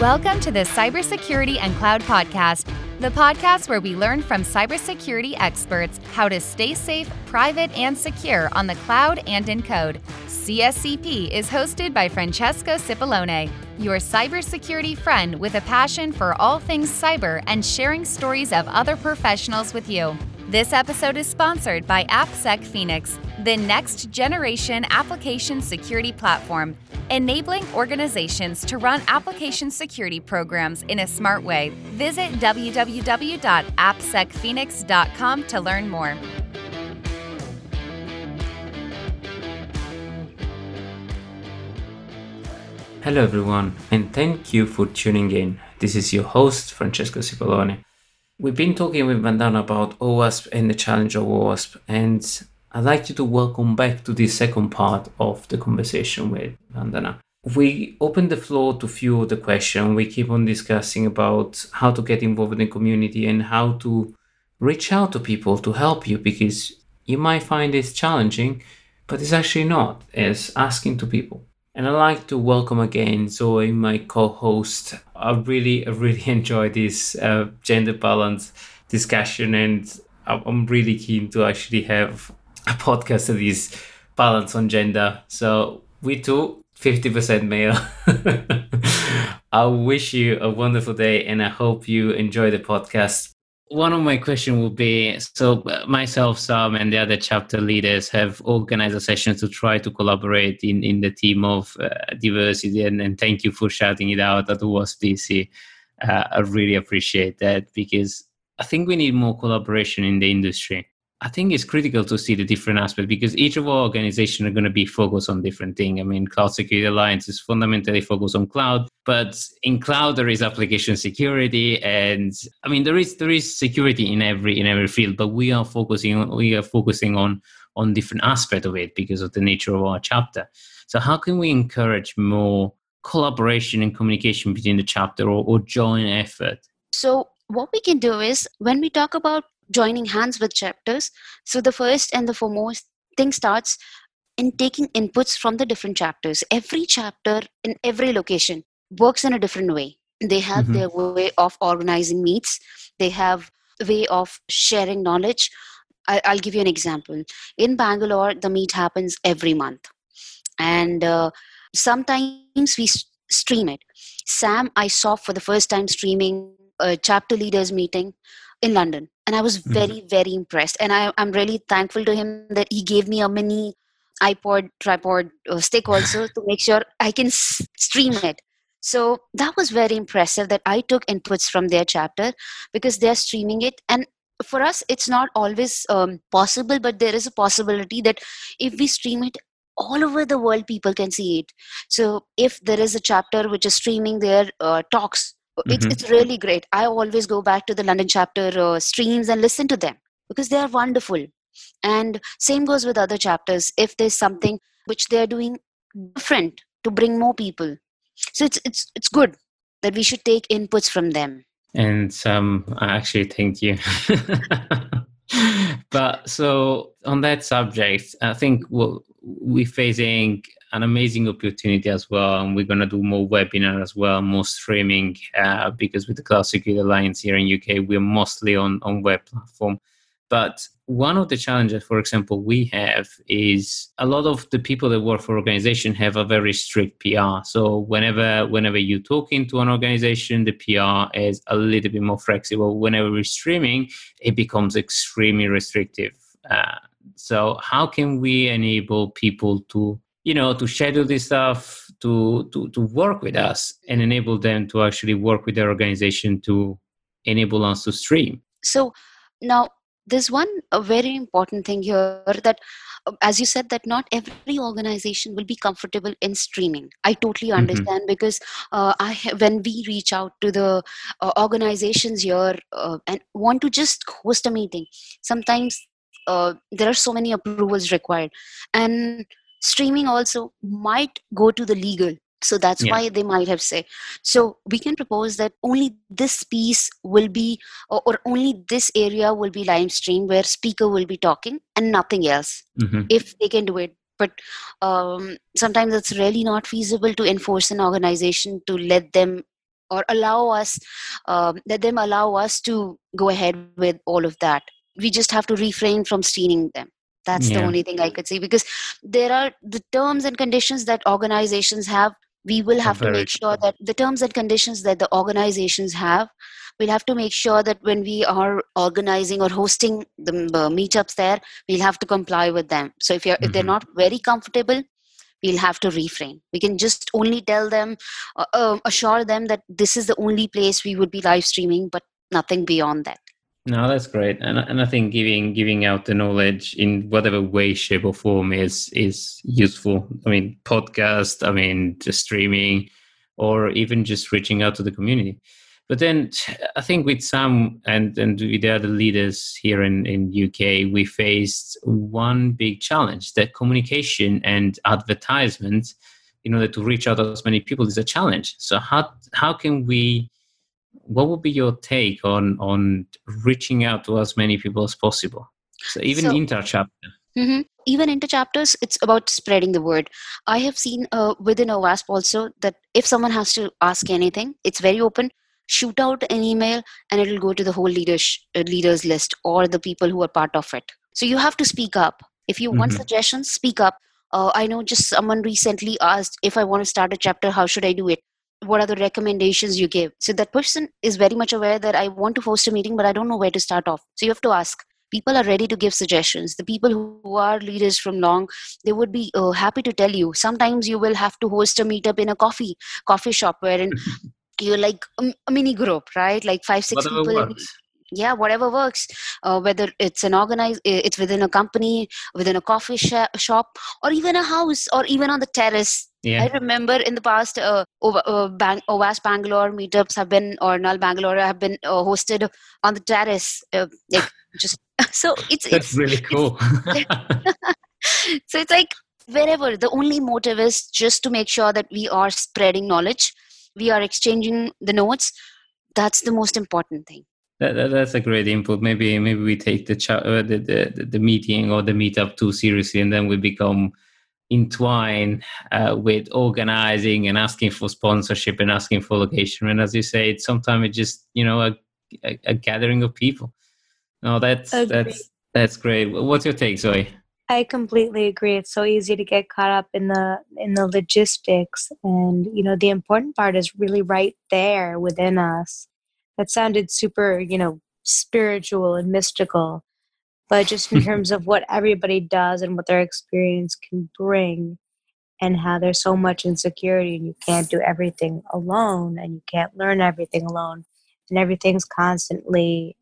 Welcome to the Cybersecurity and Cloud Podcast, the podcast where we learn from cybersecurity experts how to stay safe, private, and secure on the cloud and in code. CSCP is hosted by Francesco Cipollone, your cybersecurity friend with a passion for all things cyber and sharing stories of other professionals with you. This episode is sponsored by AppSec Phoenix, the next generation application security platform, enabling organizations to run application security programs in a smart way. Visit www.appsecphoenix.com to learn more. Hello, everyone, and thank you for tuning in. This is your host, Francesco Cipollone. We've been talking with Vandana about OWASP and the challenge of OWASP, and I'd like you to welcome back to the second part of the conversation with Vandana. We open the floor to few of the questions. We keep on discussing about how to get involved in the community and how to reach out to people to help you because you might find it's challenging, but it's actually not. It's asking to people. And I'd like to welcome again Zoe, my co-host. I really, really enjoy this uh, gender balance discussion, and I'm really keen to actually have a podcast that is balance on gender. So we two, 50% male. I wish you a wonderful day, and I hope you enjoy the podcast one of my questions will be so uh, myself sam and the other chapter leaders have organized a session to try to collaborate in, in the team of uh, diversity and, and thank you for shouting it out at WASP DC. Uh, i really appreciate that because i think we need more collaboration in the industry I think it's critical to see the different aspects because each of our organizations are going to be focused on different things. I mean, Cloud Security Alliance is fundamentally focused on cloud, but in cloud there is application security, and I mean there is there is security in every in every field, but we are focusing on we are focusing on on different aspect of it because of the nature of our chapter. So how can we encourage more collaboration and communication between the chapter or, or joint effort? So what we can do is when we talk about joining hands with chapters. So the first and the foremost thing starts in taking inputs from the different chapters. Every chapter in every location works in a different way. They have mm-hmm. their way of organizing meets. They have a way of sharing knowledge. I, will give you an example. In Bangalore, the meet happens every month, and uh, sometimes we stream it. Sam, I saw for the first time streaming a chapter leaders meeting in London and i was mm-hmm. very very impressed. And I, i'm really thankful to him that he gave me a mini ipod tripod uh, stick also to make sure i can s- stream it. So that was very impressive that i took inputs from their chapter because they're streaming it. And for us it's not always um, possible but there is a possibility that if we stream it all over the world people can see it. So if there is a chapter which is streaming their uh, talks it's, mm-hmm. it's really great. I always go back to the london chapter uh, streams and listen to them because they are wonderful. And same goes with other chapters. If there's something which they're doing different to bring more people so it's it's it's good that we should take inputs from them. And um i actually thank you. But so on that subject i think well, we're facing an amazing opportunity as well. And we're going to do more webinar as well, more streaming, uh, because with the Cloud Security Alliance here in UK, we're mostly on, on web platform. But one of the challenges, for example, we have is a lot of the people that work for organization have a very strict PR. So whenever whenever you talk into an organization, the PR is a little bit more flexible. Whenever we're streaming, it becomes extremely restrictive. Uh, so how can we enable people to you know to schedule this stuff to to to work with us and enable them to actually work with their organization to enable us to stream so now there's one a very important thing here that uh, as you said that not every organization will be comfortable in streaming i totally mm-hmm. understand mm-hmm. because uh, i when we reach out to the uh, organizations here uh, and want to just host a meeting sometimes uh, there are so many approvals required and streaming also might go to the legal. So that's yeah. why they might have said. So we can propose that only this piece will be or, or, only this area will be live stream where speaker will be talking and nothing else. Mm-hmm. if they can do it. But um, sometimes it's really not feasible to enforce an organization to let them or allow us um, let them allow us to go ahead with all of that. We just have to refrain from stealing them that's yeah. the only thing i could say because there are the terms and conditions that organizations have we will have to make sure that the terms and conditions that the organizations have we'll have to make sure that when we are organizing or hosting the uh, meetups there we'll have to comply with them so if you're mm-hmm. if they're mm-hmm. not very comfortable we'll have to refrain we can just only tell them uh, uh, assure them that this is the only place we would be live streaming but nothing beyond that no that's great and, and i think giving giving out the knowledge in whatever way shape or form is is useful i mean podcast i mean just streaming or even just reaching out to the community but then I think with some and and with the other leaders here in in UK, we faced one big challenge: that communication and advertisement, in order to reach out as many people, is a challenge. So how how can we? What would be your take on on reaching out to as many people as possible? So even so, inter chapter. Mm-hmm. Even inter chapters, it's about spreading the word. I have seen uh, within OWASP also that if someone has to ask anything, it's very open shoot out an email and it'll go to the whole leaders, uh, leaders list or the people who are part of it so you have to speak up if you mm-hmm. want suggestions speak up uh, i know just someone recently asked if i want to start a chapter how should i do it what are the recommendations you give? So that person is very much aware that i want to host a meeting but i don't know where to start off. So you have to ask. People are ready to give suggestions. The people who are leaders from long they would be uh, happy to tell you. Sometimes you will have to host a meetup in a coffee coffee shop wherein you're like a, a mini group right? Like five six whatever people works. yeah whatever works. Uh, whether it's an organized it's within a company within a coffee sh- shop or even a house or even on the terrace yeah. I remember in the past, uh, uh, Bang- Bangalore meetups have been, or Null Bangalore have been uh, hosted on the terrace. Uh, like just so it's that's it's, really cool. It's, so it's like wherever the only motive is just to make sure that we are spreading knowledge we are exchanging the notes that's the most important thing that, that, that's a great input maybe maybe we take the, ch- uh, the, the the meeting or the meetup too seriously and then we become entwined uh, with organizing and asking for sponsorship and asking for location and as you say it's sometimes it's just you know a, a, a gathering of people no that's Agreed. that's that's great what's your take zoe I completely agree. It's so easy to get caught up in the in the logistics and you know the important part is really right there within us. That sounded super, you know, spiritual and mystical. But just in terms of what everybody does and what their experience can bring and how there's so much insecurity and you can't do everything alone and you can't learn everything alone and everything's constantly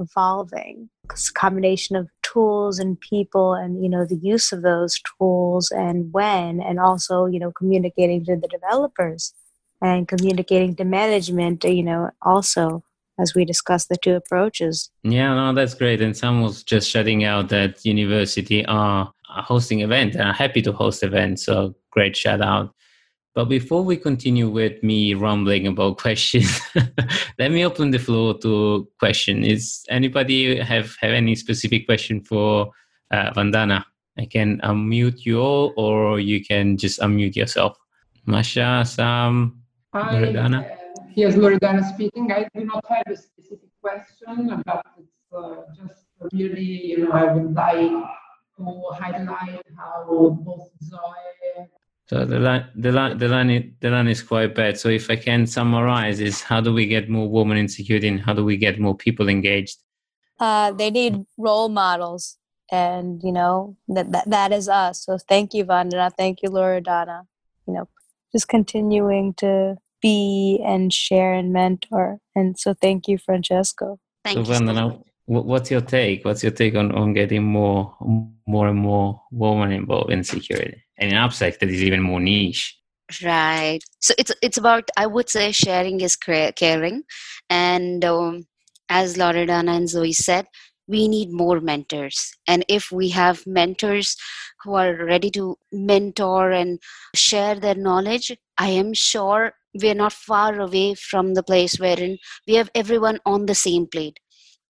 evolving. It's a combination of tools and people and you know the use of those tools and when and also you know communicating to the developers and communicating to management you know also as we discuss the two approaches yeah no that's great and Sam was just shutting out that university are hosting event and are happy to host events so great shout out but before we continue with me rambling about questions, let me open the floor to question. Is anybody have, have any specific question for uh, Vandana? I can unmute you all, or you can just unmute yourself. Masha, Sam, Hi, Loredana. Yes, Loredana speaking. I do not have a specific question, but it's uh, just really, you know, I would like to highlight how both Zoe so the line, the line, the line, the line is quite bad. So if I can summarize, is how do we get more women in security, and how do we get more people engaged? Uh, they need role models, and you know that that, that is us. So thank you, Vandana. Thank you, Loredana. You know, just continuing to be and share and mentor. And so thank you, Francesco. Thank so you. Vandana, what's your take? What's your take on, on getting more more and more women involved in security? and an AppSec that is even more niche. Right. So it's it's about I would say sharing is caring, and um, as Loredana and Zoe said, we need more mentors. And if we have mentors who are ready to mentor and share their knowledge, I am sure we're not far away from the place wherein we have everyone on the same plate.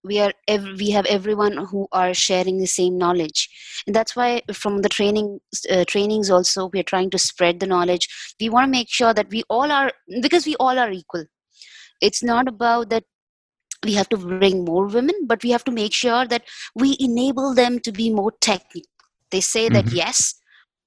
We are ev- we have everyone who are sharing the same knowledge. And that's why from the training uh, trainings also we are trying to spread the knowledge. We want to make sure that we all are because we all are equal. It's not about that we have to bring more women but we have to make sure that we enable them to be more technical they say that Mhm. yes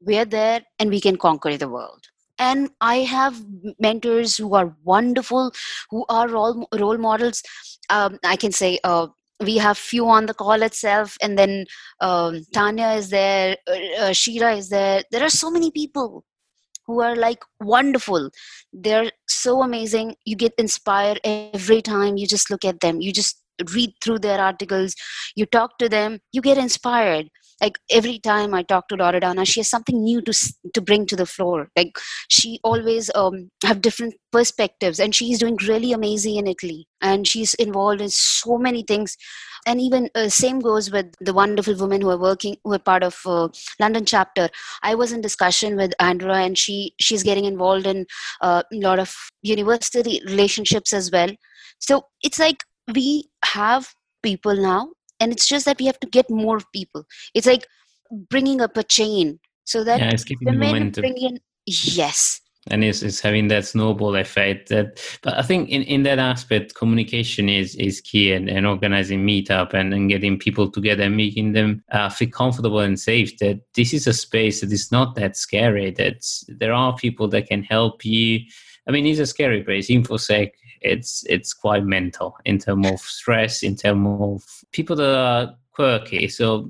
we're there and we can conquer the world and i have mentors who are wonderful who are role, role models. Um, i can say uh, we have few on the call itself and then um, tanya is there uh, uh, shira is there. There are so many people who are like wonderful. They're so amazing. You get inspired every time you just look at them. You just read through their articles. You talk to them. You get inspired like every time i talk to loredana she has something new to to bring to the floor. Like she always um, have different perspectives and she's doing really amazing in italy. And she's involved in so many things. And even uh, same goes with the wonderful women who are working who are part of uh, london chapter. I was in discussion with andra and she she's getting involved in uh, a lot of university relationships as well. So it's like we have people now and it's just that we have to get more people. It's like bringing up a chain so that yeah, it's keeping women momentum. bring in yes. And it's, it's having that snowball effect that but i think in, in that aspect communication is is key and, and organizing meetup and, and getting people together and making them uh, feel comfortable and safe that this is a space that is not that scary. That there are people that can help you. I mean it's a scary place. Infosec it's it's quite mental in terms of stress in terms of people that are quirky so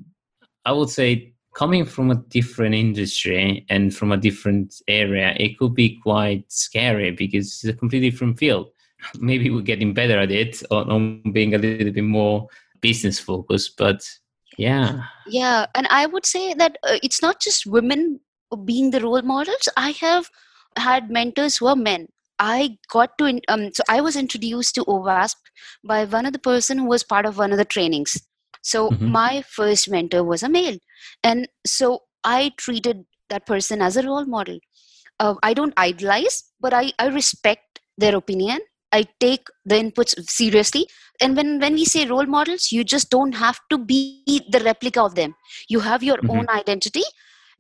i would say coming from a different industry and from a different area, it could be quite scary because it's a completely different field. Maybe we're getting better at it on, being a little bit more business focused, but yeah. yeah and i would say that uh, it's not just women being the role models i have had mentors who are men i got to um, so i was introduced to OWASP by one of the person who was part of one of the trainings. So Mhm. my first mentor was a male. And so i treated that person as a role model. Uh, i don't idolize but I, I respect their opinion. I take the inputs seriously. And when when we say role models you just don't have to be the replica of them. You have your Mhm. own identity.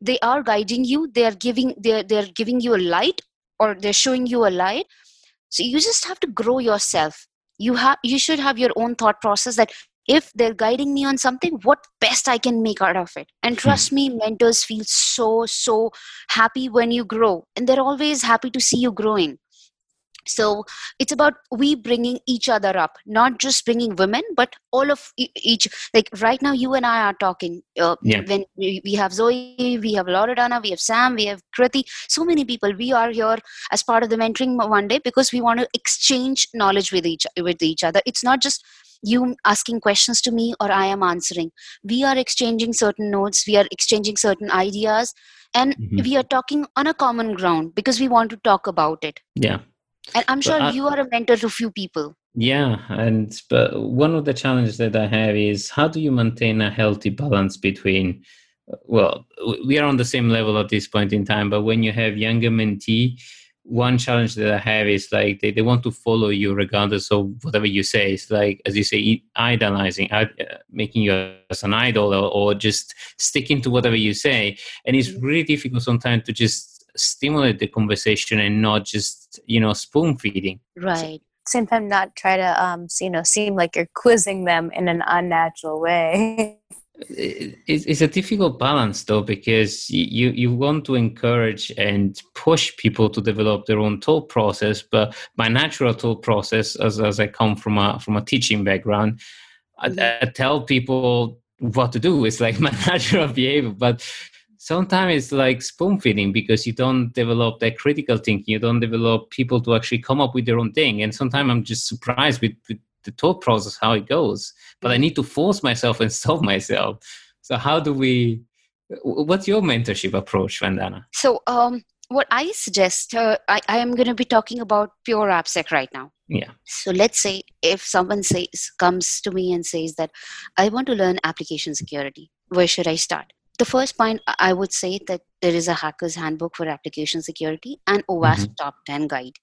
They are guiding you. They are giving they're, they're giving you a light or they're showing you a light so you just have to grow yourself. You have you should have your own thought process that if they're guiding me on something what best i can make out of it. And hmm. trust me mentors feel so so happy when you grow. And they're always happy to see you growing so it's about we bringing each other up not just bringing women but all of each like right now you and i are talking uh, Yeah. when we, we have zoe we have loredana we have sam we have kriti so many people we are here as part of the mentoring one day because we want to exchange knowledge with each with each other it's not just you asking questions to me or i am answering we are exchanging certain notes we are exchanging certain ideas and Mhm. we are talking on a common ground because we want to talk about it Yeah. And i'm sure I- you are a mentor to few people Yeah, and but one of the challenges that I have is how do you maintain a healthy balance between well, we are on the same level at this point in time, but when you have younger mentee, one challenge that I have is like they, they want to follow you regardless of whatever you say. It's like, as you say, idolizing, uh, making you as an idol or, or just sticking to whatever you say. And it's really difficult sometimes to just stimulate the conversation and not just, you know, spoon feeding. right Same time, not try to um, you know seem like you're quizzing them in an unnatural way. it- it's, it's a difficult balance though because you you want to encourage and push people to develop their own thought process but my natural thought process as, as i come from a from a teaching background I, Mhm. I tell people what to do it's like my natural behavior but sometimes it's like spoon feeding because you don't develop that critical thinking you don't develop people to actually come up with their own thing and sometimes i'm just surprised with, with the thought process how it goes but I need to force myself and stop myself. So how do we? What's your mentorship approach, Vandana? so um what i suggest uh, I, I am going to be talking about pure AppSec right now Yeah. so let's say if someone says comes to me and says that i want to learn application security where should i start the first point I- would say that there is a hacker's handbook for application security and OWASP top 10 guide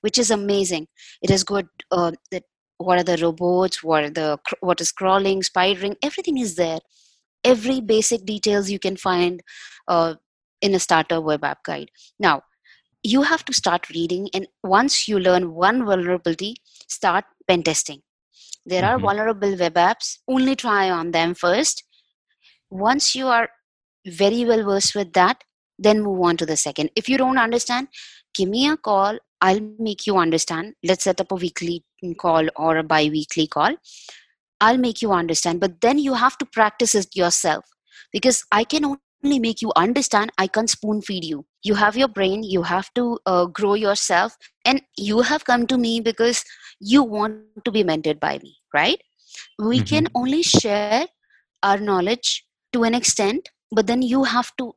which is amazing. It is good uh, that what are the robots what are the what is crawling spidering everything is there. Every basic details you can find uh, in a starter web app guide. Now you have to start reading and once you learn one vulnerability start pen testing. There mm-hmm. are vulnerable web apps only try on them first. Once you are very well versed with that then move on to the second. If you don't understand give me a call. I'll make you understand. Let's set up a weekly call or a bi-weekly call. I'll make you understand but then you have to practice it yourself because i can only make you understand. I can't spoon feed you. You have your brain. You have to uh, grow yourself. And you have come to me because you want to be mentored by me right? We mm-hmm. can only share our knowledge to an extent but then you have to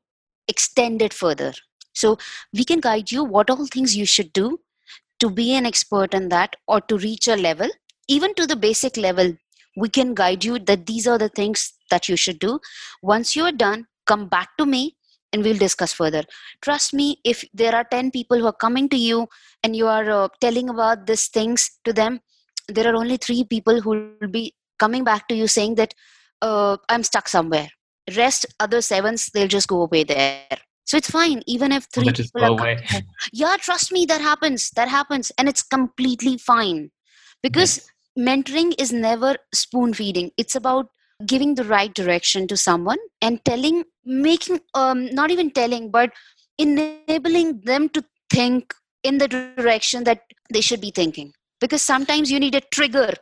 extend it further. So we can guide you what all things you should do to be an expert in that or to reach a level. Even to the basic level we can guide you that these are the things that you should do. Once you're done come back to me and we'll discuss further. Trust me if there are 10 people who are coming to you and you are uh, telling about these things to them there are only 3 people who will be coming back to you saying that uh, i'm stuck somewhere rest other sevens they'll just go away there so it's fine even if three people are away. yeah trust me that happens that happens and it's completely fine because yes. mentoring is never spoon feeding it's about giving the right direction to someone and telling making um not even telling but enabling them to think in the direction that they should be thinking because sometimes you need a trigger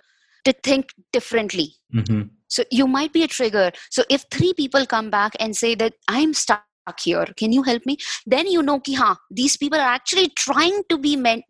to think differently mm-hmm. So you might be a trigger so if three people come back and say that i'm stuck here can you help me then you know ki, ha, these people are actually trying to be meant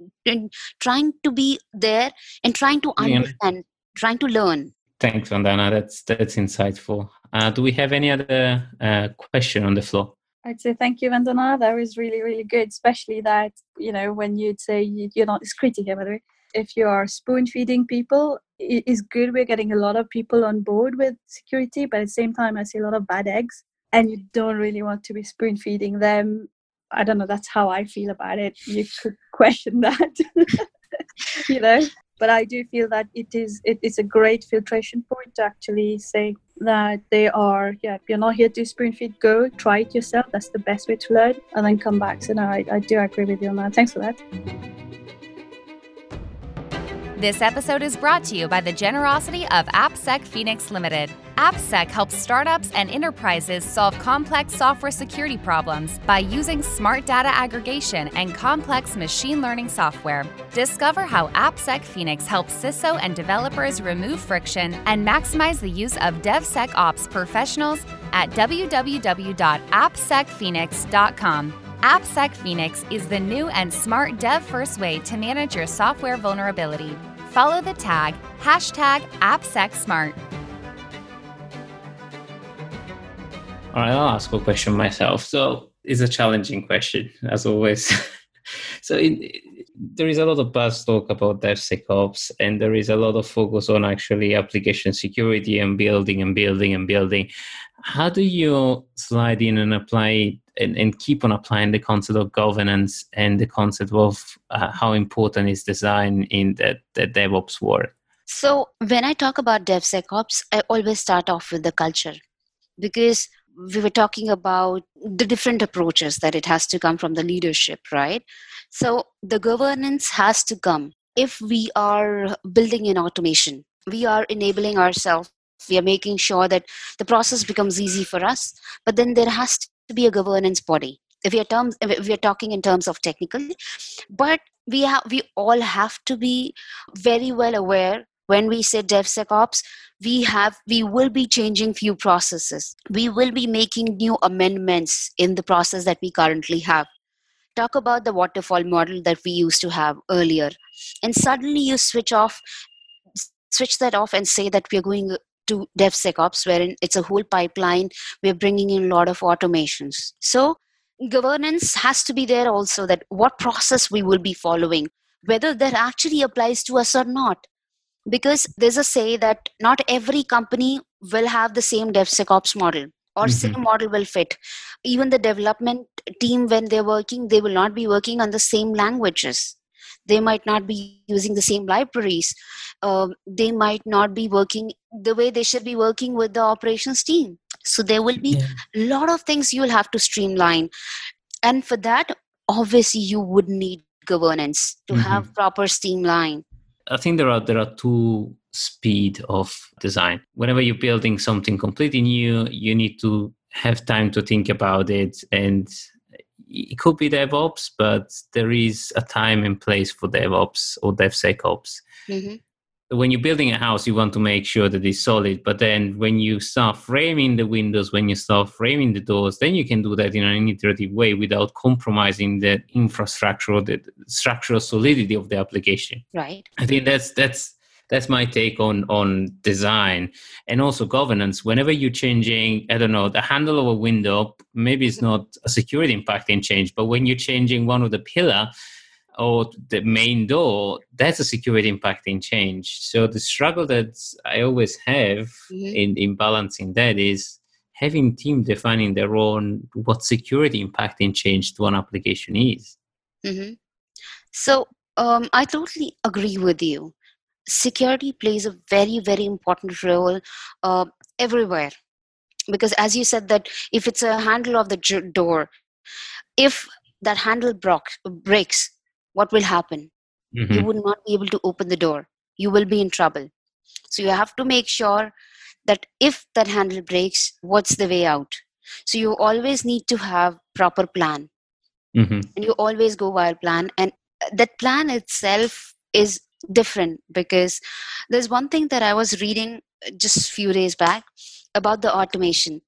trying to be there and trying to understand yeah. trying to learn thanks vandana that's that's insightful uh, do we have any other uh, question on the floor I'd say thank you, Vandana. That was really, really good, especially that, you know, when you'd say you're not, it's here, by the way. If you are spoon feeding people, it is good. We're getting a lot of people on board with security, but at the same time, I see a lot of bad eggs and you don't really want to be spoon feeding them. I don't know, that's how I feel about it. You could question that, you know. But I do feel that it is it is a great filtration point to actually say that they are yeah you're not here to spoon feed go try it yourself that's the best way to learn and then come back so no I, I do agree with you on that thanks for that this episode is brought to you by the generosity of AppSec Phoenix Limited. AppSec helps startups and enterprises solve complex software security problems by using smart data aggregation and complex machine learning software. Discover how AppSec Phoenix helps CISO and developers remove friction and maximize the use of DevSecOps professionals at www.appsecphoenix.com. AppSec Phoenix is the new and smart dev first way to manage your software vulnerability. Follow the tag hashtag AppSecSmart. All right, I'll ask a question myself. So it's a challenging question, as always. so there is a lot of buzz talk about DevSecOps, and there is a lot of focus on actually application security and building and building and building. How do you slide in and apply and, and keep on applying the concept of governance and the concept of uh, how important is design in the, the DevOps world? So, when I talk about DevSecOps, I always start off with the culture because we were talking about the different approaches that it has to come from the leadership, right? So, the governance has to come if we are building in automation, we are enabling ourselves we are making sure that the process becomes easy for us but then there has to be a governance body if we are terms if we are talking in terms of technical. But we have we all have to be very well aware when we say devsecops we have we will be changing few processes. We will be making new amendments in the process that we currently have. Talk about the waterfall model that we used to have earlier. And suddenly you switch off switch that off and say that we are going to DevSecOps, wherein it's a whole pipeline. We're bringing in a lot of automations. So governance has to be there also that what process we will be following, whether that actually applies to us or not. Because there's a say that not every company will have the same DevSecOps model or mm-hmm. same model will fit. Even the development team, when they're working, they will not be working on the same languages they might not be using the same libraries um, they might not be working the way they should be working with the operations team so there will be a yeah. lot of things you will have to streamline and for that obviously you would need governance to Mhm. have proper streamline I think there are there are two speed of design. Whenever you're building something completely new, you need to have time to think about it and it could be DevOps, but there is a time and place for DevOps or DevSecOps. Mhm. When you're building a house, you want to make sure that it's solid. But then when you start framing the windows, when you start framing the doors, then you can do that in an iterative way without compromising the infrastructure or the structural solidity of the application. right I think that's that's that's my take on on design and also governance. Whenever you're changing, I don't know, the handle of a window, maybe it's not a security impacting change, but when you're changing one of the pillar or the main door, that's a security impacting change. So the struggle that I always have Mhm. in, in balancing that is having team defining their own what security impacting change to one application is. hmm So um, I totally agree with you. Security plays a very, very important role uh, everywhere. Because as you said that if it's a handle of the j- door, if that handle broke, breaks, what will happen? You Mhm. would not be able to open the door. You will be in trouble. So you have to make sure that if that handle breaks, what's the way out? So you always need to have proper plan Mhm. and you always go via plan and uh, that plan itself is different because there's one thing that i was reading uh, just a few days back about the automation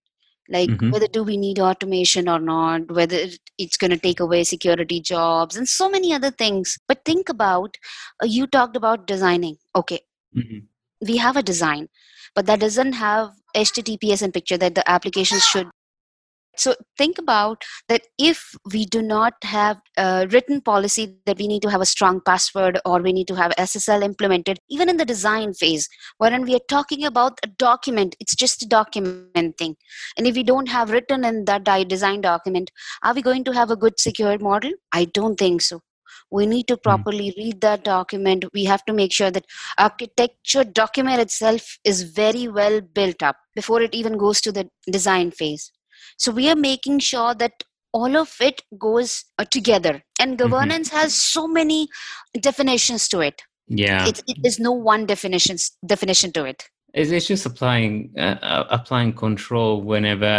like Mhm. whether do we need automation or not whether it's going to take away security jobs and so many other things but think about uh, you talked about designing okay Mhm. we have a design but that doesn't have https in picture that the application should so think about that if we do not have a written policy that we need to have a strong password or we need to have ssl implemented even in the design phase wherein we are talking about a document it's just a document thing. And if we don't have written in that design document are we going to have a good secured model? I don't think so. We need to hmm. properly read that document. We have to make sure that architecture document itself is very well built up before it even goes to the design phase so we are making sure that all of it goes uh, together and governance has so many definitions to it Yeah. it, it is no one definition definition to it It's, it's just applying uh, uh, applying control whenever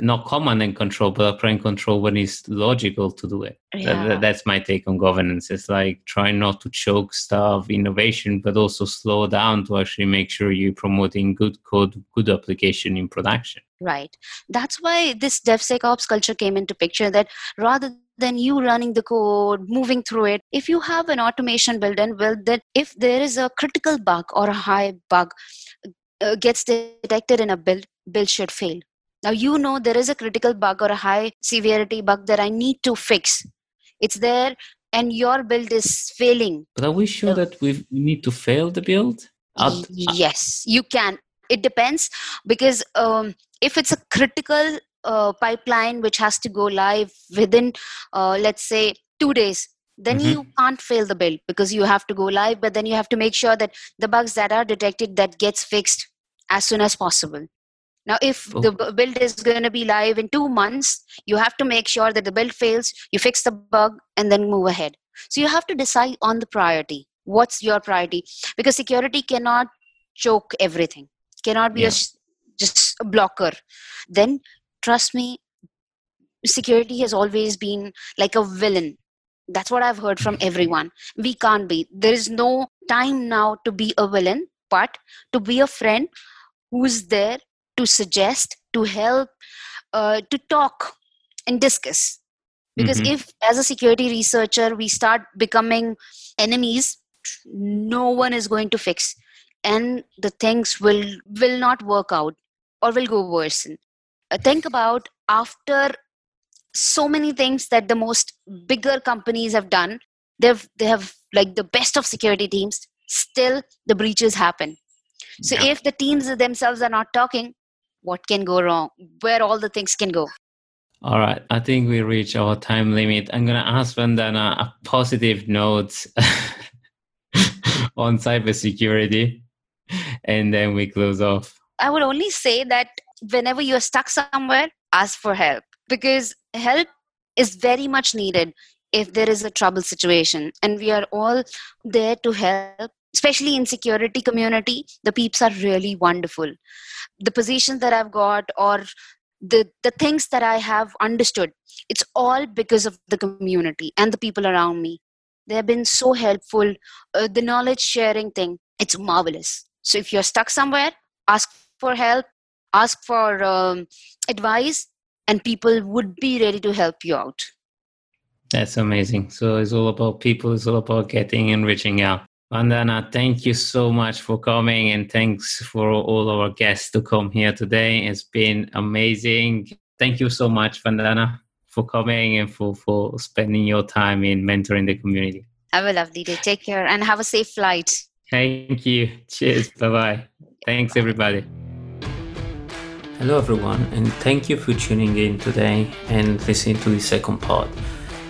not command and control, but applying control when it's logical to do it. That- that- Yeah. that's my take on governance. It's like trying not to choke stuff, innovation, but also slow down to actually make sure you're promoting good code, good application in production. Right that's why this devsecops culture came into picture that rather than you running the code moving through it if you have an automation built in well then if there is a critical bug or a high bug uh, gets detected in a build build should fail now you know there is a critical bug or a high severity bug that i need to fix it's there and your build is failing But are we sure Yeah. that we need to fail the build? Yes you can it depends because um, if it's a critical uh, pipeline which has to go live within uh, let's say two days then Mhm. you can't fail the build because you have to go live but then you have to make sure that the bugs that are detected that gets fixed as soon as possible now if the Oh. bu- build is going to be live in two months you have to make sure that the build fails you fix the bug and then move ahead so you have to decide on the priority what's your priority because security cannot choke everything cannot be Yeah. a just a blocker. Then trust me security has always been like a villain. That's what i've heard from everyone. We can't be. There is no time now to be a villain but to be a friend who's there to suggest to help uh, to talk and discuss. Because Mhm. if as a security researcher we start becoming enemies no one is going to fix. And the things will will not work out or will go worsen Uh, think about after so many things that the most bigger companies have done they've they have like the best of security teams still the breaches happen so Yeah. if the teams themselves are not talking what can go wrong where all the things can go All right, I think we reach our time limit. I'm going to ask Vandana a positive note on cybersecurity, and then we close off. I would only say that whenever you're stuck somewhere, ask for help. Because help is very much needed if there is a trouble situation. And we are all there to help especially in security community the peeps are really wonderful. The positions that i've got or the the things that i have understood it's all because of the community and the people around me. They have been so helpful. Uh, the knowledge sharing thing it's marvelous. So if you're stuck somewhere ask for help ask for um, advice and people would be ready to help you out that's amazing so it's all about people it's all about getting and reaching out Vandana, thank you so much for coming and thanks for all our guests to come here today. It's been amazing. Thank you so much, Vandana, for coming and for, for spending your time in mentoring the community. Have a lovely day. Take care and have a safe flight. Thank you. Cheers. Bye bye. Thanks, everybody. Hello, everyone, and thank you for tuning in today and listening to the second part.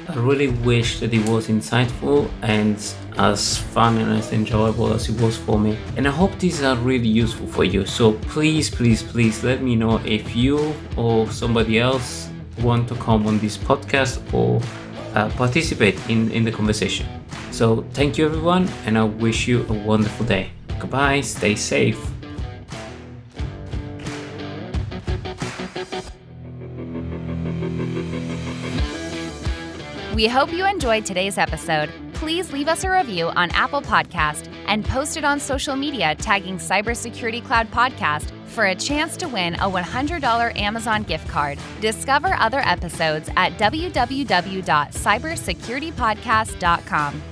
I really wish that it was insightful and as fun and as enjoyable as it was for me. And I hope these are really useful for you. So please, please, please let me know if you or somebody else want to come on this podcast or uh, participate in, in the conversation. So thank you everyone and I wish you a wonderful day. Goodbye, stay safe. We hope you enjoyed today's episode. Please leave us a review on Apple Podcast and post it on social media tagging Cybersecurity Cloud Podcast for a chance to win a $100 Amazon gift card. Discover other episodes at www.cybersecuritypodcast.com.